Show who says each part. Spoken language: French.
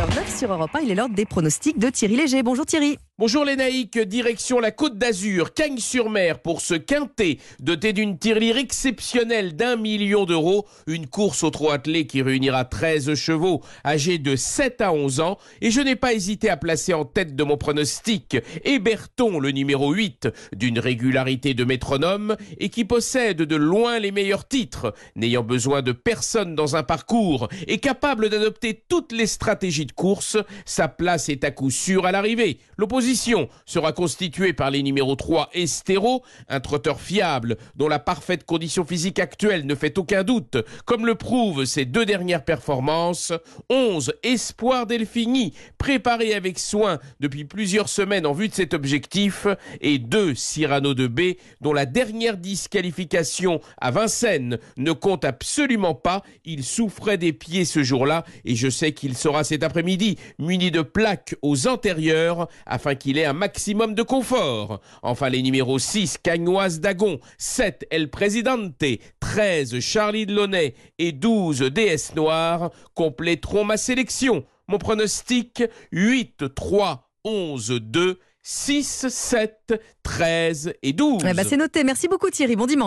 Speaker 1: 8h09 sur Europe 1. Il est l'heure des pronostics de Thierry Léger. Bonjour Thierry.
Speaker 2: Bonjour les naïcs, direction la Côte d'Azur, Cagnes-sur-Mer pour ce quintet doté d'une tirelire exceptionnelle d'un million d'euros. Une course au trot attelé qui réunira 13 chevaux âgés de 7 à 11 ans. Et je n'ai pas hésité à placer en tête de mon pronostic Héberton, le numéro 8, d'une régularité de métronome et qui possède de loin les meilleurs titres, n'ayant besoin de personne dans un parcours et capable d'adopter toutes les stratégies de course. Sa place est à coup sûr à l'arrivée. Sera constituée par les numéros 3 Estero, un trotteur fiable dont la parfaite condition physique actuelle ne fait aucun doute, comme le prouvent ses deux dernières performances. 11 Espoir Delphini, préparé avec soin depuis plusieurs semaines en vue de cet objectif, et 2 Cyrano de B, dont la dernière disqualification à Vincennes ne compte absolument pas. Il souffrait des pieds ce jour-là et je sais qu'il sera cet après-midi muni de plaques aux antérieurs afin qu'il ait un maximum de confort. Enfin, les numéros 6, Cagnoise Dagon, 7, El Presidente, 13, Charlie Delaunay et 12, DS Noir compléteront ma sélection. Mon pronostic, 8, 3, 11, 2, 6, 7, 13 et 12.
Speaker 1: Eh ben, c'est noté. Merci beaucoup Thierry. Bon dimanche.